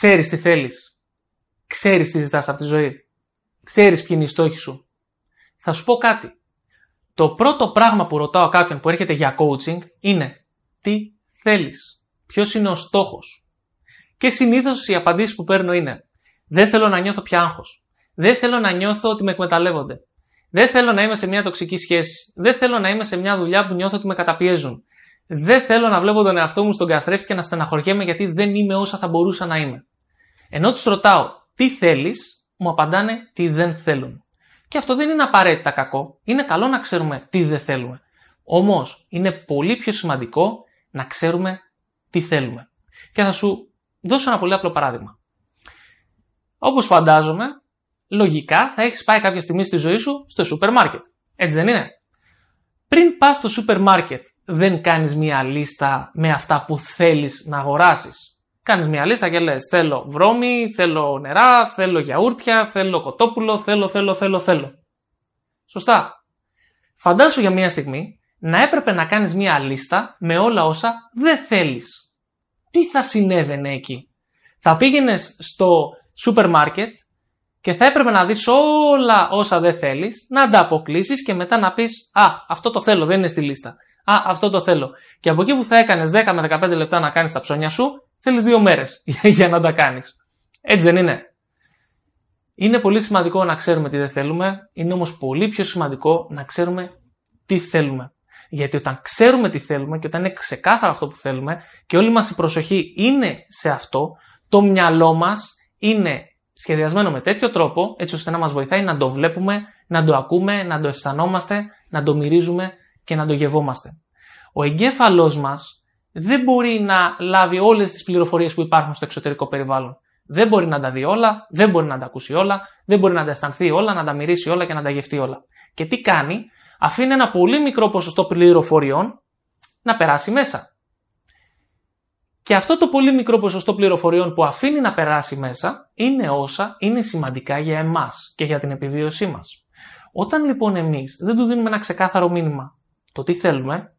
ξέρεις τι θέλεις. Ξέρεις τι ζητάς από τη ζωή. Ξέρεις ποιοι είναι οι στόχοι σου. Θα σου πω κάτι. Το πρώτο πράγμα που ρωτάω κάποιον που έρχεται για coaching είναι τι θέλεις. Ποιος είναι ο στόχος. Και συνήθως οι απαντήσεις που παίρνω είναι δεν θέλω να νιώθω πια άγχος. Δεν θέλω να νιώθω ότι με εκμεταλλεύονται. Δεν θέλω να είμαι σε μια τοξική σχέση. Δεν θέλω να είμαι σε μια δουλειά που νιώθω ότι με καταπιέζουν. Δεν θέλω να βλέπω τον εαυτό μου στον καθρέφτη και να στεναχωριέμαι γιατί δεν είμαι όσα θα μπορούσα να είμαι. Ενώ τους ρωτάω τι θέλεις, μου απαντάνε τι δεν θέλουν. Και αυτό δεν είναι απαραίτητα κακό. Είναι καλό να ξέρουμε τι δεν θέλουμε. Όμως είναι πολύ πιο σημαντικό να ξέρουμε τι θέλουμε. Και θα σου δώσω ένα πολύ απλό παράδειγμα. Όπως φαντάζομαι, λογικά θα έχεις πάει κάποια στιγμή στη ζωή σου στο σούπερ μάρκετ. Έτσι δεν είναι; Πριν πας στο σούπερ μάρκετ δεν κάνεις μια λίστα με αυτά που θέλεις να αγοράσεις. Κάνεις μια λίστα και λες θέλω βρώμη, θέλω νερά, θέλω γιαούρτια, θέλω κοτόπουλο, θέλω, θέλω, θέλω, θέλω. Σωστά. Φαντάσου για μια στιγμή να έπρεπε να κάνεις μια λίστα με όλα όσα δεν θέλεις. Τι θα συνέβαινε εκεί; Θα πήγαινες στο σούπερ μάρκετ και θα έπρεπε να δεις όλα όσα δεν θέλεις, να τα αποκλείσεις και μετά να πεις «Α, αυτό το θέλω, δεν είναι στη λίστα». «Α, αυτό το θέλω». Και από εκεί που θα έκανες 10 με 15 λεπτά να κάνεις τα ψώνια σου, θέλεις δύο μέρες για να τα κάνεις. Έτσι δεν είναι. Είναι πολύ σημαντικό να ξέρουμε τι δεν θέλουμε, είναι όμως πολύ πιο σημαντικό να ξέρουμε τι θέλουμε. Γιατί όταν ξέρουμε τι θέλουμε και όταν είναι ξεκάθαρο αυτό που θέλουμε και όλη μας η προσοχή είναι σε αυτό, το μυαλό μας είναι σχεδιασμένο με τέτοιο τρόπο, έτσι ώστε να μας βοηθάει να το βλέπουμε, να το ακούμε, να το αισθανόμαστε, να το μυρίζουμε και να το γευόμαστε. Ο εγκέφαλός μας δεν μπορεί να λάβει όλες τις πληροφορίες που υπάρχουν στο εξωτερικό περιβάλλον. Δεν μπορεί να τα δει όλα, δεν μπορεί να τα ακούσει όλα, δεν μπορεί να τα αισθανθεί όλα, να τα μυρίσει όλα και να τα γευτεί όλα. Και τι κάνει, αφήνει ένα πολύ μικρό ποσοστό πληροφοριών να περάσει μέσα. Και αυτό το πολύ μικρό ποσοστό πληροφοριών που αφήνει να περάσει μέσα είναι όσα είναι σημαντικά για εμάς και για την επιβίωσή μας. Όταν λοιπόν εμείς δεν του δίνουμε ένα ξεκάθαρο μήνυμα το τι θέλουμε,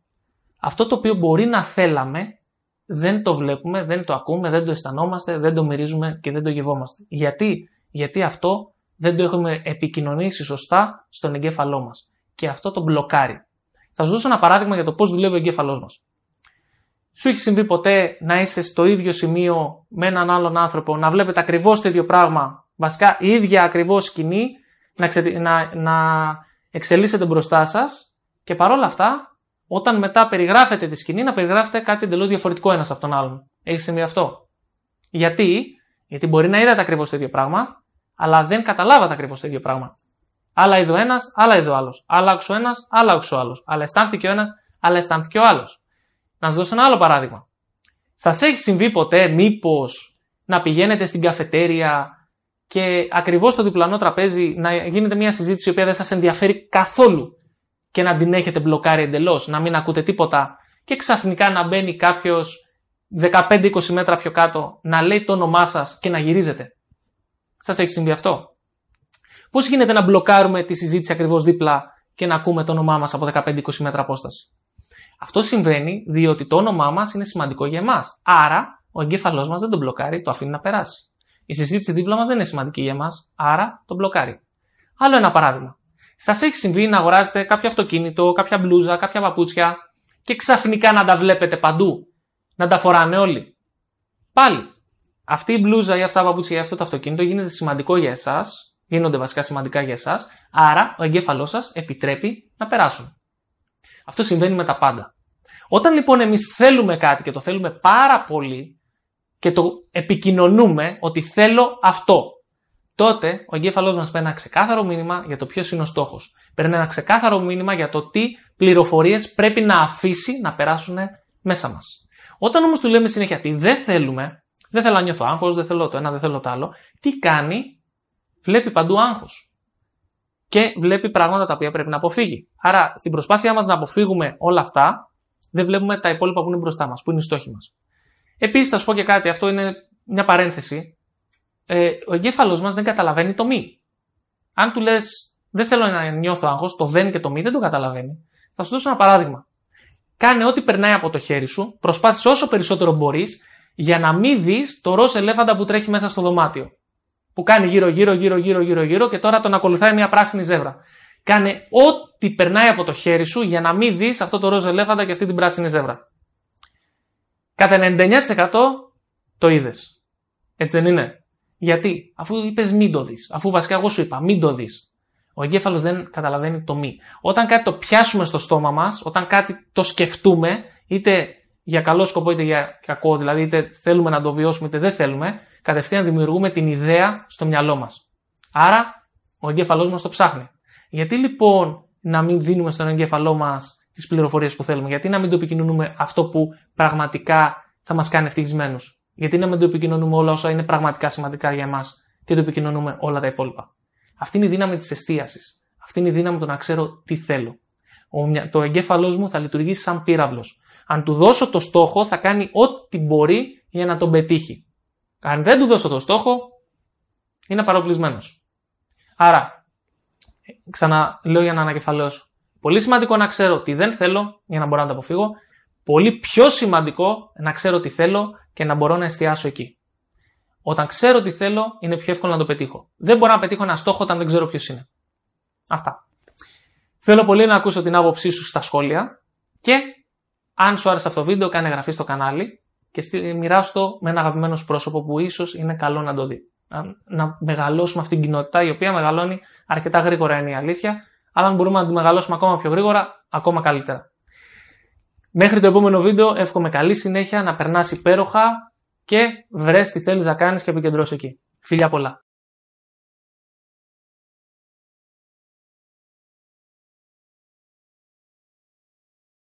αυτό το οποίο μπορεί να θέλαμε δεν το βλέπουμε, δεν το ακούμε, δεν το αισθανόμαστε, δεν το μυρίζουμε και δεν το γευόμαστε. Γιατί, Γιατί αυτό δεν το έχουμε επικοινωνήσει σωστά στον εγκέφαλό μας. Και αυτό το μπλοκάρει. Θα σα δώσω ένα παράδειγμα για το πώς δουλεύει ο εγκέφαλός μας. Σου έχει συμβεί ποτέ να είσαι στο ίδιο σημείο με έναν άλλον άνθρωπο, να βλέπετε ακριβώς το ίδιο πράγμα, βασικά η ίδια ακριβώς σκηνή, να, ξε... να, να εξελίσσεται μπροστά σας και παρόλα αυτά, όταν μετά περιγράφετε τη σκηνή, να περιγράφετε κάτι εντελώς διαφορετικό ένας από τον άλλον. Έχεις συμβεί αυτό. Γιατί, Γιατί μπορεί να είδατε ακριβώς το ίδιο πράγμα, αλλά δεν καταλάβατε ακριβώς το ίδιο πράγμα. Άλλα είδε ο ένας, άλλα είδε ο άλλος. Άλλα άκουσε ο ένας, άλλα άκουσε ο άλλος. Αλλά αισθάνθηκε ο ένας, αλλά αισθάνθηκε ο άλλος. Να σας δώσω ένα άλλο παράδειγμα. Θα σε έχει συμβεί ποτέ μήπως να πηγαίνετε στην καφετέρια και ακριβώς στο διπλανό τραπέζι να γίνεται μια συζήτηση η οποία δεν σας ενδιαφέρει καθόλου; Και να την έχετε μπλοκάρει εντελώς, να μην ακούτε τίποτα και ξαφνικά να μπαίνει κάποιος 15-20 μέτρα πιο κάτω να λέει το όνομά σας και να γυρίζετε. Σας έχει συμβεί αυτό; Πώς γίνεται να μπλοκάρουμε τη συζήτηση ακριβώς δίπλα και να ακούμε το όνομά μας από 15-20 μέτρα απόσταση; Αυτό συμβαίνει διότι το όνομά μας είναι σημαντικό για εμάς. Άρα, ο εγκέφαλός μας δεν τον μπλοκάρει, το αφήνει να περάσει. Η συζήτηση δίπλα μας δεν είναι σημαντική για εμάς, άρα τον μπλοκάρει. Άλλο ένα παράδειγμα. Θα σας έχει συμβεί να αγοράζετε κάποιο αυτοκίνητο, κάποια μπλούζα, κάποια παπούτσια και ξαφνικά να τα βλέπετε παντού. Να τα φοράνε όλοι. Πάλι. Αυτή η μπλούζα ή αυτά τα παπούτσια ή αυτό το αυτοκίνητο γίνεται σημαντικό για εσάς, γίνονται βασικά σημαντικά για εσάς, άρα ο εγκέφαλός σας επιτρέπει να περάσουν. Αυτό συμβαίνει με τα πάντα. Όταν λοιπόν εμείς θέλουμε κάτι και το θέλουμε πάρα πολύ και το επικοινωνούμε ότι θέλω αυτό, τότε ο εγκέφαλός μας παίρνει ένα ξεκάθαρο μήνυμα για το ποιος είναι ο στόχος. Παίρνει ένα ξεκάθαρο μήνυμα για το τι πληροφορίες πρέπει να αφήσει να περάσουν μέσα μας. Όταν όμως του λέμε συνέχεια τι δεν θέλουμε, δεν θέλω να νιώθω άγχος, δεν θέλω το ένα, δεν θέλω το άλλο, τι κάνει, βλέπει παντού άγχος και βλέπει πράγματα τα οποία πρέπει να αποφύγει. Άρα, στην προσπάθειά μας να αποφύγουμε όλα αυτά, δεν βλέπουμε τα υπόλοιπα που είναι μπροστά μας, που είναι οι στόχοι μας. Επίσης, θα σου πω και κάτι, αυτό είναι μια παρένθεση. Ε, ο εγκέφαλος μας δεν καταλαβαίνει το μη. Αν του λες, δεν θέλω να νιώθω άγχος, το δεν και το μη δεν το καταλαβαίνει. Θα σου δώσω ένα παράδειγμα. Κάνε ό,τι περνάει από το χέρι σου, προσπάθησε όσο περισσότερο μπορείς για να μην δεις το ροζ ελέφαντα που τρέχει μέσα στο δωμάτιο. Που κάνει γύρω γύρω γύρω γύρω γύρω γύρω και τώρα τον ακολουθάει μια πράσινη ζεύρα. Κάνε ό,τι περνάει από το χέρι σου για να μην δεις αυτό το ροζ ελέφαντα και αυτή την πράσινη ζεύρα. Κατά 99% το είδες. Έτσι δεν είναι; Γιατί, αφού είπες μην το δεις, αφού βασικά εγώ σου είπα μην το δεις, ο εγκέφαλος δεν καταλαβαίνει το μη. Όταν κάτι το πιάσουμε στο στόμα μας, όταν κάτι το σκεφτούμε, είτε για καλό σκοπό είτε για κακό, δηλαδή είτε θέλουμε να το βιώσουμε είτε δεν θέλουμε, κατευθείαν δημιουργούμε την ιδέα στο μυαλό μας. Άρα, ο εγκέφαλός μας το ψάχνει. Γιατί λοιπόν να μην δίνουμε στον εγκέφαλό μας τις πληροφορίες που θέλουμε, γιατί να μην το επικοινωνούμε αυτό που πραγματικά θα μας κάνει ευτυχισμένους, γιατί να μην το επικοινωνούμε όλα όσα είναι πραγματικά σημαντικά για εμάς και το επικοινωνούμε όλα τα υπόλοιπα. Αυτή είναι η δύναμη της εστίασης. Αυτή είναι η δύναμη του να ξέρω τι θέλω. Το εγκέφαλός μου θα λειτουργήσει σαν πύραυλος. Αν του δώσω το στόχο, θα κάνει ό,τι μπορεί για να τον πετύχει. Αν δεν του δώσω το στόχο, είναι παροπλισμένος. Άρα, ξαναλέω για να ανακεφαλαιώσω. Πολύ σημαντικό να ξέρω τι δεν θέλω για να μπορώ να το αποφύγω. Πολύ πιο σημαντικό να ξέρω τι θέλω και να μπορώ να εστιάσω εκεί. Όταν ξέρω τι θέλω, είναι πιο εύκολο να το πετύχω. Δεν μπορώ να πετύχω ένα στόχο όταν δεν ξέρω ποιος είναι. Αυτά. Θέλω πολύ να ακούσω την άποψή σου στα σχόλια και αν σου άρεσε αυτό το βίντεο, κάνε εγγραφή στο κανάλι και μοιράσου το με ένα αγαπημένο σου πρόσωπο που ίσως είναι καλό να το δει. Να, μεγαλώσουμε αυτήν την κοινότητα η οποία μεγαλώνει αρκετά γρήγορα είναι η αλήθεια, αλλά αν μπορούμε να τη μεγαλώσουμε ακόμα πιο γρήγορα, ακόμα καλύτερα. Μέχρι το επόμενο βίντεο εύχομαι καλή συνέχεια, να περνάς υπέροχα και βρες τι θέλεις να κάνεις και επικεντρώσου εκεί. Φίλια πολλά.